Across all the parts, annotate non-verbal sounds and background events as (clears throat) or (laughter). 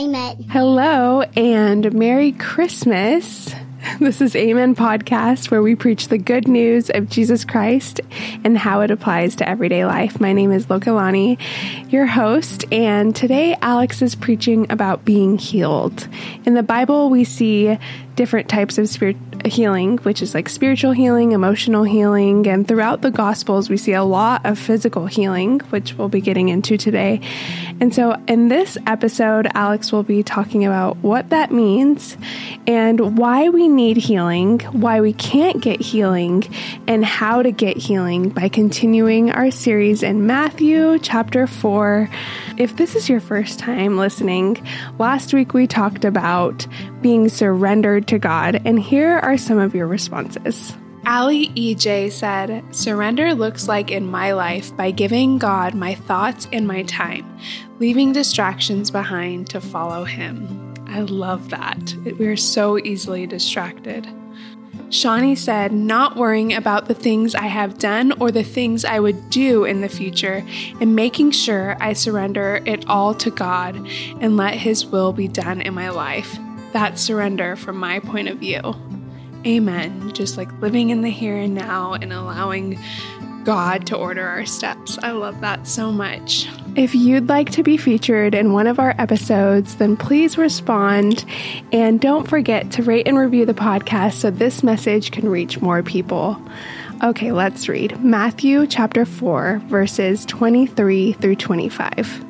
Amen. Hello and Merry Christmas. (laughs) This is Amen Podcast, where we preach the good news of Jesus Christ and how it applies to everyday life. My name is Lokalani, your host, and today Alex is preaching about being healed. In the Bible, we see different types of spirit healing, which is like spiritual healing, emotional healing, and throughout the Gospels, we see a lot of physical healing, which we'll be getting into today. And so, in this episode, Alex will be talking about what that means and why we need healing, why we can't get healing, and how to get healing by continuing our series in Matthew chapter 4. If this is your first time listening, last week we talked about being surrendered to God, and here are some of your responses. Ali EJ said, Surrender looks like in my life by giving God my thoughts and my time, leaving distractions behind to follow Him. I love that. We are so easily distracted. Shawnee said, not worrying about the things I have done or the things I would do in the future, and making sure I surrender it all to God and let His will be done in my life. That's surrender from my point of view. Amen. Just like living in the here and now and allowing God to order our steps. I love that so much. If you'd like to be featured in one of our episodes, then please respond and don't forget to rate and review the podcast so this message can reach more people. Okay, let's read Matthew chapter 4, verses 23 through 25.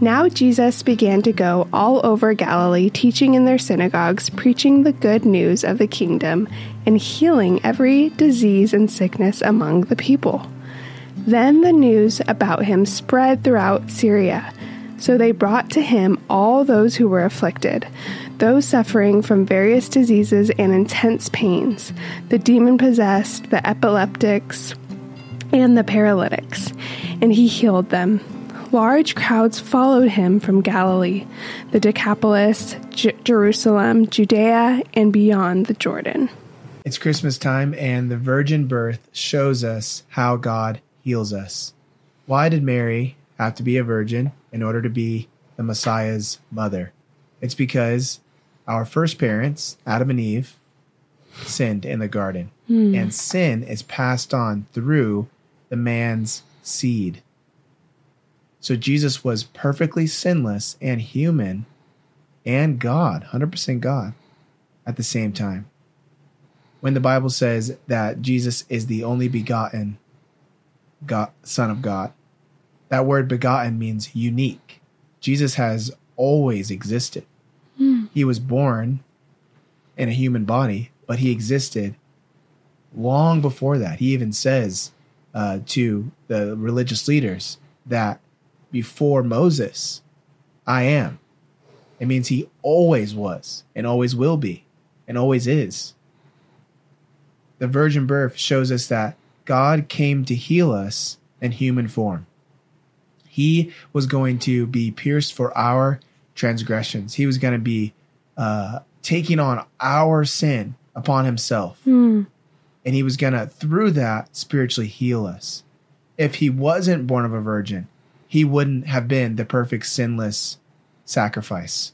Now Jesus began to go all over Galilee, teaching in their synagogues, preaching the good news of the kingdom, and healing every disease and sickness among the people. Then the news about him spread throughout Syria. So they brought to him all those who were afflicted, those suffering from various diseases and intense pains, the demon possessed, the epileptics, and the paralytics, and he healed them large crowds followed him from Galilee, the Decapolis, J- Jerusalem, Judea, and beyond the Jordan. It's Christmas time, and the virgin birth shows us how God heals us. Why did Mary have to be a virgin in order to be the Messiah's mother? It's because our first parents, Adam and Eve, sinned in the garden, hmm. and sin is passed on through the man's seed. So Jesus was perfectly sinless and human and God, 100% God at the same time. When the Bible says that Jesus is the only begotten God, Son of God, that word begotten means unique. Jesus has always existed. Mm. He was born in a human body, but he existed long before that. He even says uh, to the religious leaders that before Moses, I am. It means he always was and always will be and always is. The virgin birth shows us that God came to heal us in human form. He was going to be pierced for our transgressions. He was going to be uh, taking on our sin upon himself. Mm. And he was going to, through that, spiritually heal us. If he wasn't born of a virgin, he wouldn't have been the perfect sinless sacrifice,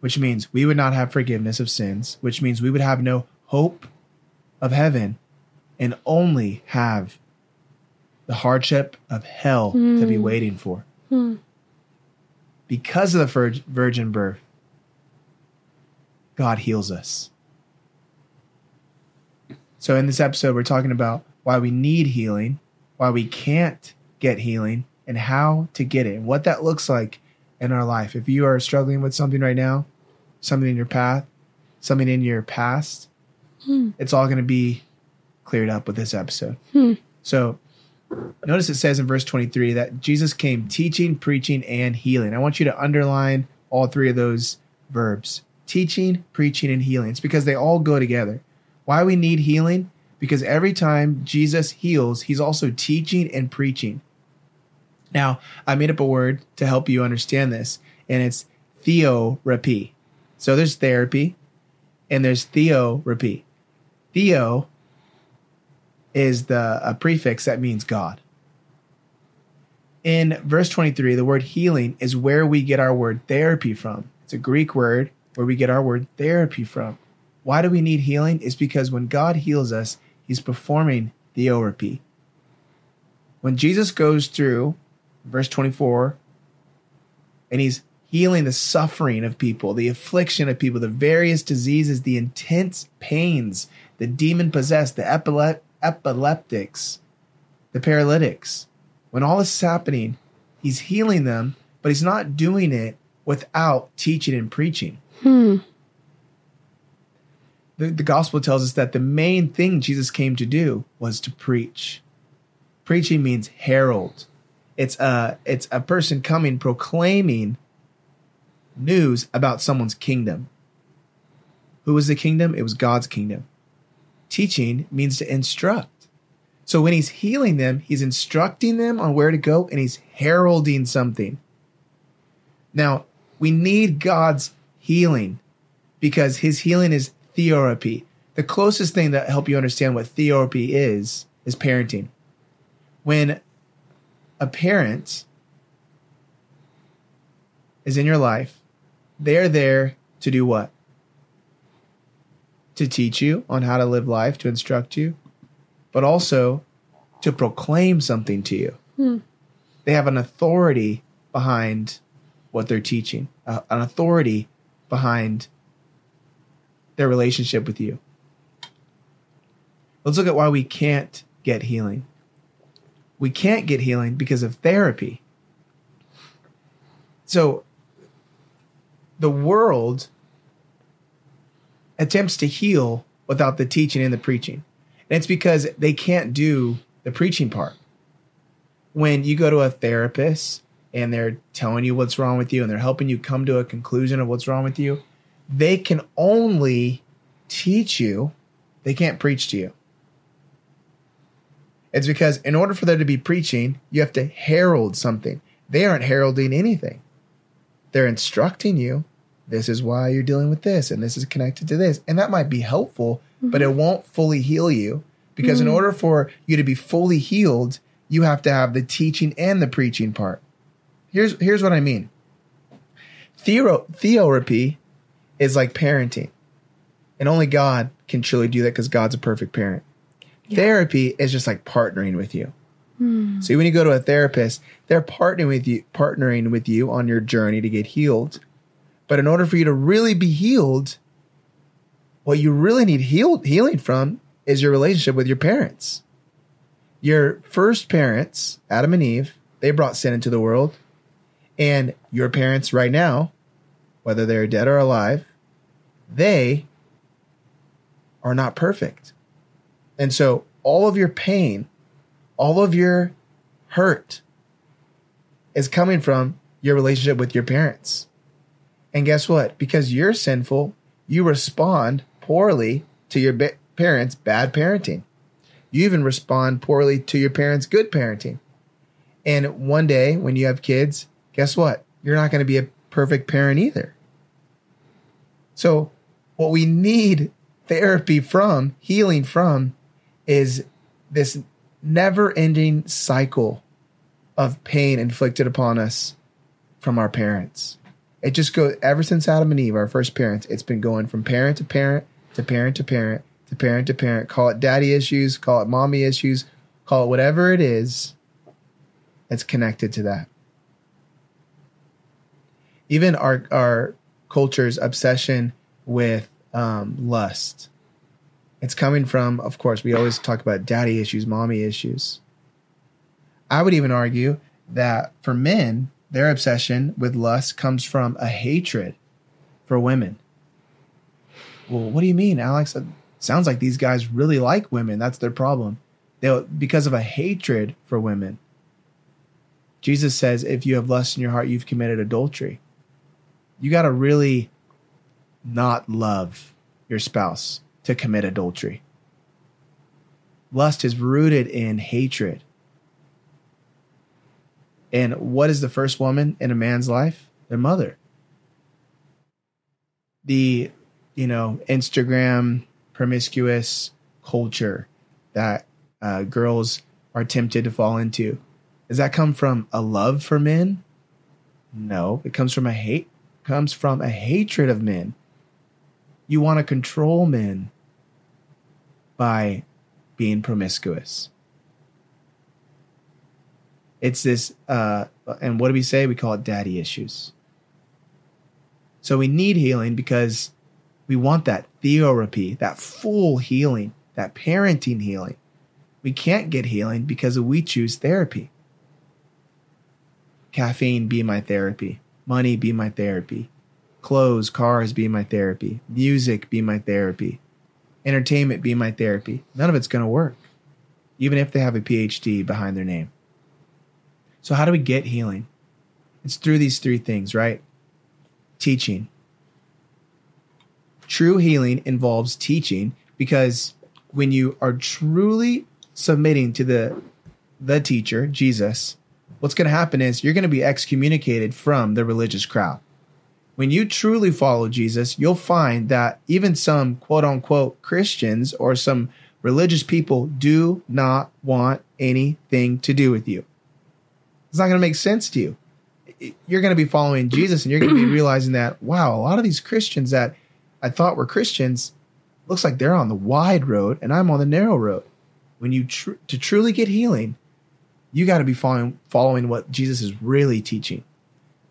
which means we would not have forgiveness of sins, which means we would have no hope of heaven and only have the hardship of hell mm. to be hmm. waiting for. Mm. Because of the virgin birth, God heals us. So, in this episode, we're talking about why we need healing, why we can't get healing, and how to get it and what that looks like in our life. If you are struggling with something right now, something in your path, something in your past, hmm. it's all going to be cleared up with this episode. Hmm. So, notice it says in verse 23 that Jesus came teaching, preaching, and healing. I want you to underline all three of those verbs teaching, preaching, and healing. It's because they all go together. Why we need healing? Because every time Jesus heals, he's also teaching and preaching. Now, I made up a word to help you understand this, and it's theorapy. So there's therapy and there's theorapy. Theo is the a prefix that means God. In verse 23, the word healing is where we get our word therapy from. It's a Greek word where we get our word therapy from. Why do we need healing? It's because when God heals us, he's performing the theorapy. When Jesus goes through verse 24 and he's healing the suffering of people, the affliction of people, the various diseases, the intense pains, the demon possessed, the epile- epileptics, the paralytics. When all this is happening, he's healing them, but he's not doing it without teaching and preaching. Hmm. The, the gospel tells us that the main thing Jesus came to do was to preach. Preaching means herald. It's a it's a person coming proclaiming news about someone's kingdom. Who was the kingdom? It was God's kingdom. Teaching means to instruct. So when he's healing them, he's instructing them on where to go and he's heralding something. Now, we need God's healing because his healing is theorapy. The closest thing that help you understand what theorapy is is parenting. When a parent is in your life, they're there to do what? To teach you on how to live life, to instruct you, but also to proclaim something to you. Hmm. They have an authority behind what they're teaching, uh, an authority behind their relationship with you. Let's look at why we can't get healing. We can't get healing because of therapy. So, the world attempts to heal without the teaching and the preaching. And it's because they can't do the preaching part. When you go to a therapist and they're telling you what's wrong with you and they're helping you come to a conclusion of what's wrong with you, they can only teach you, they can't preach to you. It's because in order for there to be preaching, you have to herald something. They aren't heralding anything. They're instructing you, this is why you're dealing with this, and this is connected to this. And that might be helpful, mm-hmm. but it won't fully heal you. Because mm-hmm. in order for you to be fully healed, you have to have the teaching and the preaching part. Here's here's what I mean. Theo, theorapy is like parenting. And only God can truly do that because God's a perfect parent. Yeah. Therapy is just like partnering with you. Hmm. So when you go to a therapist, they're partnering with you, partnering with you on your journey to get healed. But in order for you to really be healed, what you really need healed healing from is your relationship with your parents. Your first parents, Adam and Eve, they brought sin into the world. And your parents right now, whether they're dead or alive, they are not perfect. And so all of your pain, all of your hurt is coming from your relationship with your parents. And guess what? Because you're sinful, you respond poorly to your parents' bad parenting. You even respond poorly to your parents' good parenting. And one day when you have kids, guess what? You're not going to be a perfect parent either. So, what we need therapy from, healing from, is this never ending cycle of pain inflicted upon us from our parents. It just goes ever since Adam and Eve, our first parents, it's been going from parent to parent to parent to parent to parent to parent. Call it daddy issues, call it mommy issues, call it whatever it is that's connected to that. Even our our culture's obsession with um, lust it's coming from, of course, we always talk about daddy issues, mommy issues. I would even argue that for men, their obsession with lust comes from a hatred for women. Well, what do you mean, Alex? It sounds like these guys really like women. That's their problem. They because of a hatred for women. Jesus says, if you have lust in your heart, you've committed adultery. You got to really not love your spouse to commit adultery. Lust is rooted in hatred. And what is the first woman in a man's life? Their mother. The, you know, Instagram promiscuous culture that uh, girls are tempted to fall into. Does that come from a love for men? No, it comes from a hate comes from a hatred of men. You want to control men by being promiscuous. It's this, uh, and what do we say? We call it daddy issues. So we need healing because we want that theorapy, that full healing, that parenting healing. We can't get healing because we choose therapy. Caffeine be my therapy. Money be my therapy. Clothes, cars be my therapy. Music be my therapy. Entertainment be my therapy. None of it's going to work, even if they have a PhD behind their name. So, how do we get healing? It's through these three things, right? Teaching. True healing involves teaching because when you are truly submitting to the the teacher, Jesus, what's going to happen is you're going to be excommunicated from the religious crowd. When you truly follow Jesus, you'll find that even some quote unquote Christians or some religious people do not want anything to do with you. It's not going to make sense to you. You're going to be following Jesus and you're going to be (clears throat) realizing that, wow, a lot of these Christians that I thought were Christians looks like they're on the wide road and I'm on the narrow road. When you tr- to truly get healing, you got to be following following what Jesus is really teaching.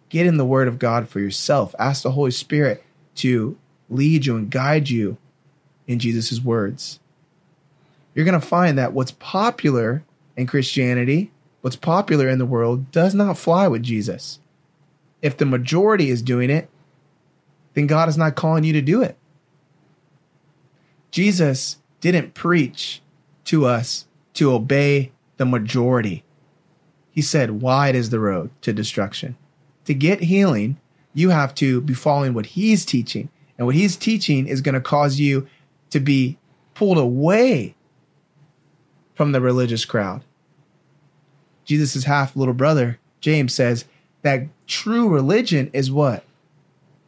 Get in the word of God for yourself. Ask the Holy Spirit to lead you and guide you in Jesus' words. You're going to find that what's popular in Christianity, what's popular in the world, does not fly with Jesus. If the majority is doing it, then God is not calling you to do it. Jesus didn't preach to us to obey the majority. He said, Wide is the road to destruction. To get healing, you have to be following what he's teaching. And what he's teaching is going to cause you to be pulled away from the religious crowd. Jesus' half little brother, James, says that true religion is what?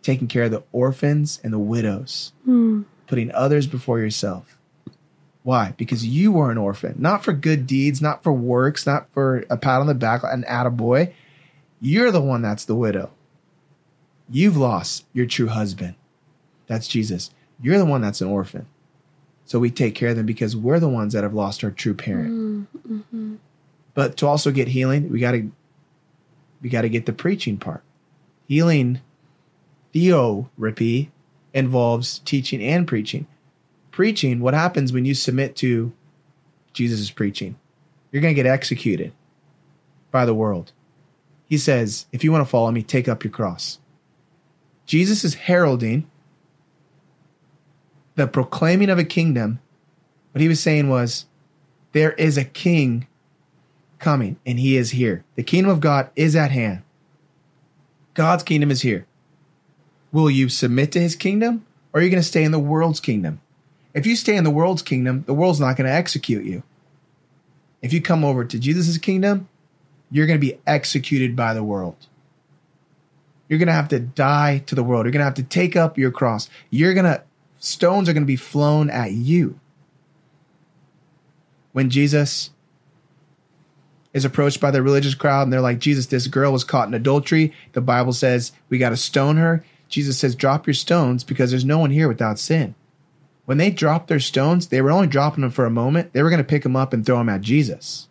Taking care of the orphans and the widows, mm. putting others before yourself. Why? Because you were an orphan, not for good deeds, not for works, not for a pat on the back, an attaboy. You're the one that's the widow. You've lost your true husband. That's Jesus. You're the one that's an orphan. So we take care of them because we're the ones that have lost our true parent. Mm-hmm. But to also get healing, we got to we got to get the preaching part. Healing theorapy involves teaching and preaching preaching, what happens when you submit to Jesus' preaching? You're going to get executed by the world. He says, if you want to follow me, take up your cross. Jesus is heralding the proclaiming of a kingdom. What he was saying was, there is a king coming, and he is here. The kingdom of God is at hand. God's kingdom is here. Will you submit to his kingdom, or are you going to stay in the world's kingdom? If you stay in the world's kingdom, the world's not going to execute you. If you come over to Jesus' kingdom, you're going to be executed by the world. You're going to have to die to the world. You're going to have to take up your cross. You're going to, stones are going to be flown at you. When Jesus is approached by the religious crowd and they're like, Jesus, this girl was caught in adultery. The Bible says we got to stone her. Jesus says, drop your stones because there's no one here without sin when they dropped their stones, they were only dropping them for a moment. They were going to pick them up and throw them at Jesus.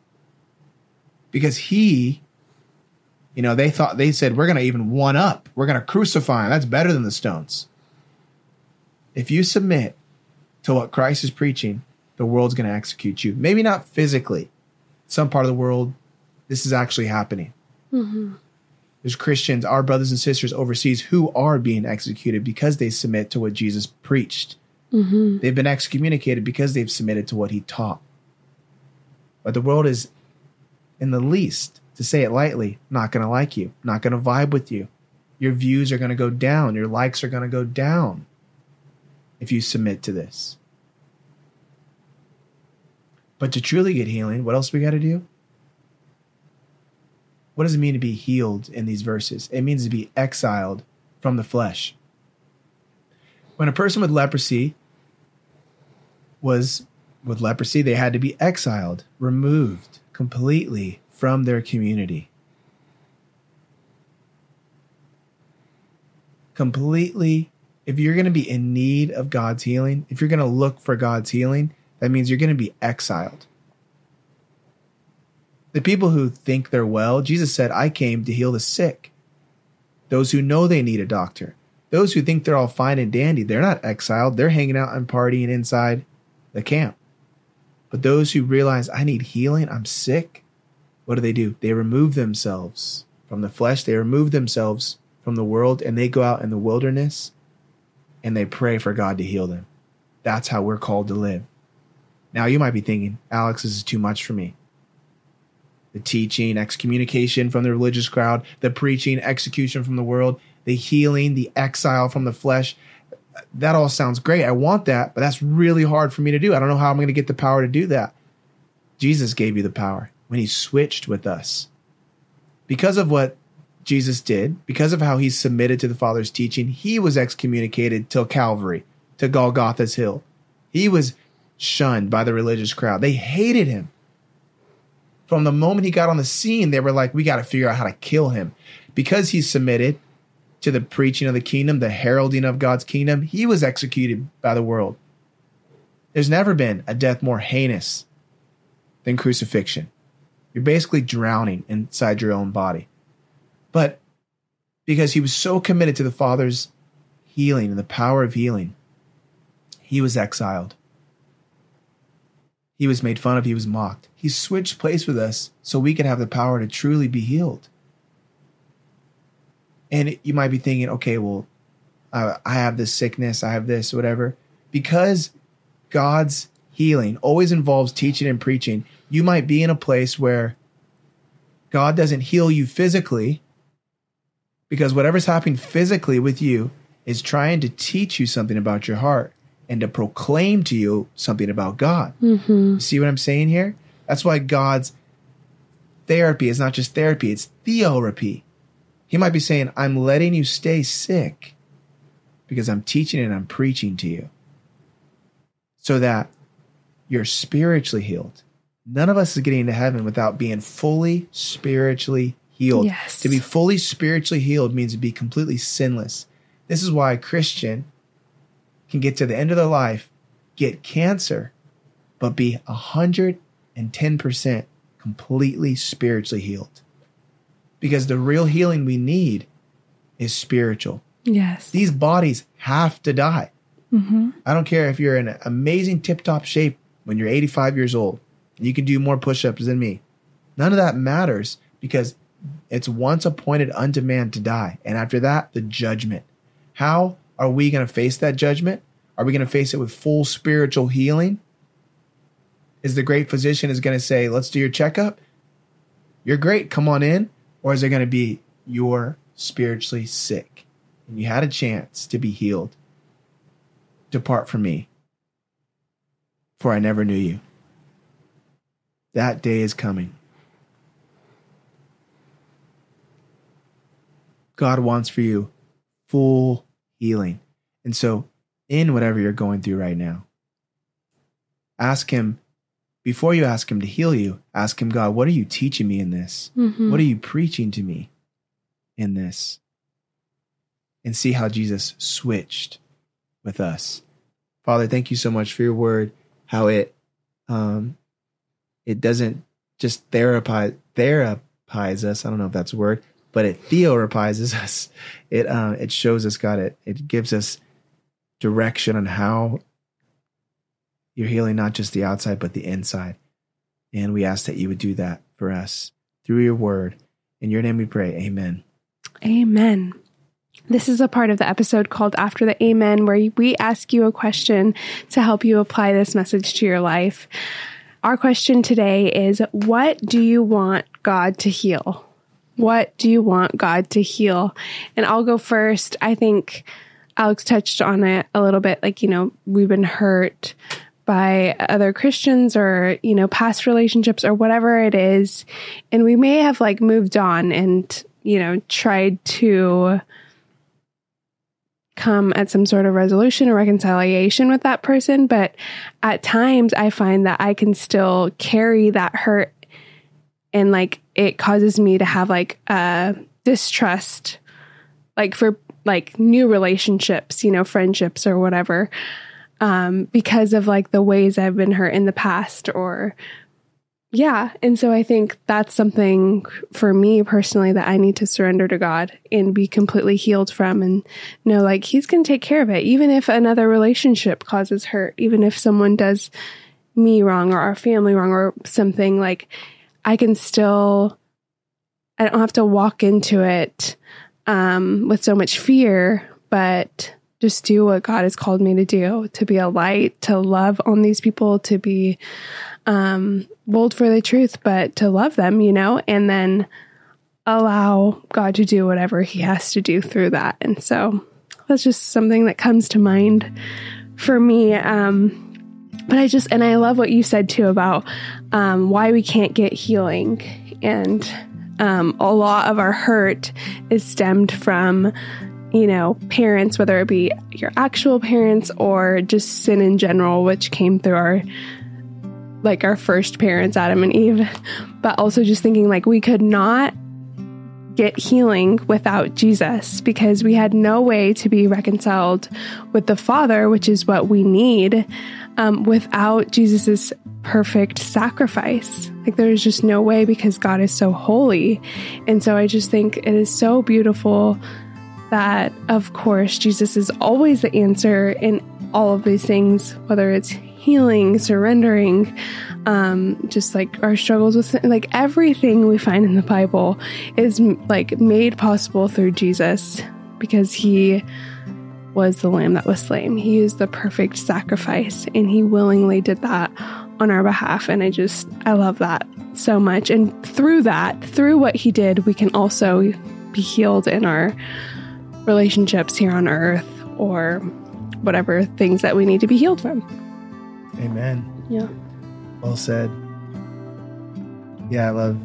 Because he, you know, they thought, they said, we're going to even one up. We're going to crucify him. That's better than the stones. If you submit to what Christ is preaching, the world's going to execute you. Maybe not physically. Some part of the world, this is actually happening. Mm-hmm. There's Christians, our brothers and sisters overseas, who are being executed because they submit to what Jesus preached Mm-hmm. They've been excommunicated because they've submitted to what he taught. But the world is, in the least, to say it lightly, not going to like you, not going to vibe with you. Your views are going to go down. Your likes are going to go down if you submit to this. But to truly get healing, what else we got to do? What does it mean to be healed in these verses? It means to be exiled from the flesh. When a person with leprosy was with leprosy, they had to be exiled, removed completely from their community. completely, if you're going to be in need of God's healing, if you're going to look for God's healing, that means you're going to be exiled. The people who think they're well, Jesus said, I came to heal the sick. Those who know they need a doctor. Those who think they're all fine and dandy, they're not exiled. They're hanging out and partying inside the camp. But those who realize I need healing, I'm sick, what do they do? They remove themselves from the flesh, they remove themselves from the world, and they go out in the wilderness and they pray for God to heal them. That's how we're called to live. Now, you might be thinking, Alex, this is too much for me. The teaching, excommunication from the religious crowd, the preaching, execution from the world, the healing, the exile from the flesh. That all sounds great. I want that, but that's really hard for me to do. I don't know how I'm going to get the power to do that. Jesus gave you the power when he switched with us. Because of what Jesus did, because of how he submitted to the Father's teaching, he was excommunicated till Calvary, to Golgotha's hill. He was shunned by the religious crowd. They hated him. From the moment he got on the scene, they were like, we got to figure out how to kill him. Because he submitted, to the preaching of the kingdom, the heralding of God's kingdom, he was executed by the world. There's never been a death more heinous than crucifixion. You're basically drowning inside your own body. But because he was so committed to the Father's healing and the power of healing, he was exiled. He was made fun of, he was mocked. He switched place with us so we could have the power to truly be healed. And you might be thinking, okay, well, uh, I have this sickness, I have this, whatever. Because God's healing always involves teaching and preaching, you might be in a place where God doesn't heal you physically because whatever's happening physically with you is trying to teach you something about your heart and to proclaim to you something about God. Mm-hmm. See what I'm saying here? That's why God's therapy is not just therapy, it's theorapy. He might be saying, I'm letting you stay sick because I'm teaching and I'm preaching to you so that you're spiritually healed. None of us is getting into heaven without being fully spiritually healed. Yes. To be fully spiritually healed means to be completely sinless. This is why a Christian can get to the end of their life, get cancer, but be 110% completely spiritually healed because the real healing we need is spiritual. Yes. These bodies have to die. Mm-hmm. I don't care if you're in amazing tip top shape when you're 85 years old. You can do more push ups than me. None of that matters because it's once appointed unto man to die. And after that, the judgment. How are we going to face that judgment? Are we going to face it with full spiritual healing? Is the great physician is going to say, "Let's do your checkup. You're great. Come on in." Or is it going to be you're spiritually sick and you had a chance to be healed? Depart from me, for I never knew you. That day is coming. God wants for you full healing. And so, in whatever you're going through right now, ask Him before you ask him to heal you, ask him, God, what are you teaching me in this? Mm-hmm. What are you preaching to me in this? And see how Jesus switched with us. Father, thank you so much for your word, how it um it doesn't just therapize therapize us. I don't know if that's a word, but it theorapizes us. It uh, it shows us God. It it gives us direction on how you're healing not just the outside, but the inside. And we ask that you would do that for us through your word. In your name we pray. Amen. Amen. This is a part of the episode called After the Amen, where we ask you a question to help you apply this message to your life. Our question today is What do you want God to heal? What do you want God to heal? And I'll go first. I think Alex touched on it a little bit. Like, you know, we've been hurt by other Christians or, you know, past relationships or whatever it is. And we may have like moved on and, you know, tried to come at some sort of resolution or reconciliation with that person. But at times I find that I can still carry that hurt and like it causes me to have like a distrust, like for like new relationships, you know, friendships or whatever, um, because of like the ways I've been hurt in the past or yeah. And so I think that's something for me personally that I need to surrender to God and be completely healed from and know like He's going to take care of it. Even if another relationship causes hurt, even if someone does me wrong or our family wrong or something, like I can still, I don't have to walk into it um, with so much fear, but just do what God has called me to do to be a light, to love on these people, to be um, bold for the truth, but to love them, you know, and then allow God to do whatever He has to do through that. And so that's just something that comes to mind for me. Um, but I just, and I love what you said too about um, why we can't get healing. And um, a lot of our hurt is stemmed from you know, parents, whether it be your actual parents or just sin in general, which came through our like our first parents, Adam and Eve, but also just thinking like we could not get healing without Jesus because we had no way to be reconciled with the Father, which is what we need, um, without Jesus's perfect sacrifice. Like there's just no way because God is so holy. And so I just think it is so beautiful that, of course, Jesus is always the answer in all of these things, whether it's healing, surrendering, um, just like our struggles with like everything we find in the Bible is like made possible through Jesus because he was the lamb that was slain. He is the perfect sacrifice and he willingly did that on our behalf. And I just, I love that so much. And through that, through what he did, we can also be healed in our relationships here on earth or whatever things that we need to be healed from. Amen. Yeah. Well said. Yeah, I love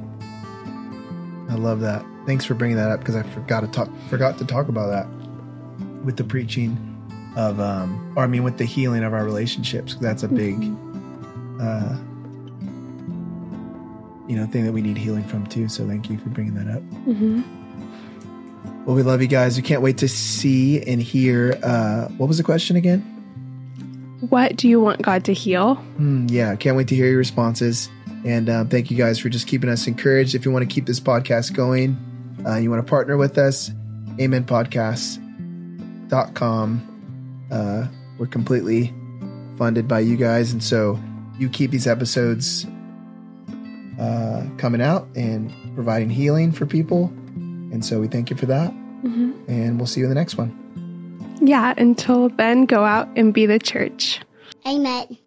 I love that. Thanks for bringing that up because I forgot to talk forgot to talk about that with the preaching of um or I mean with the healing of our relationships. That's a big mm-hmm. uh you know thing that we need healing from too. So thank you for bringing that up. Mm-hmm. Well, we love you guys. We can't wait to see and hear. Uh, what was the question again? What do you want God to heal? Mm, yeah, can't wait to hear your responses. And um, thank you guys for just keeping us encouraged. If you want to keep this podcast going, uh, you want to partner with us, amenpodcast.com. Uh, we're completely funded by you guys. And so you keep these episodes uh, coming out and providing healing for people and so we thank you for that. Mm-hmm. And we'll see you in the next one. Yeah, until then, go out and be the church. Amen.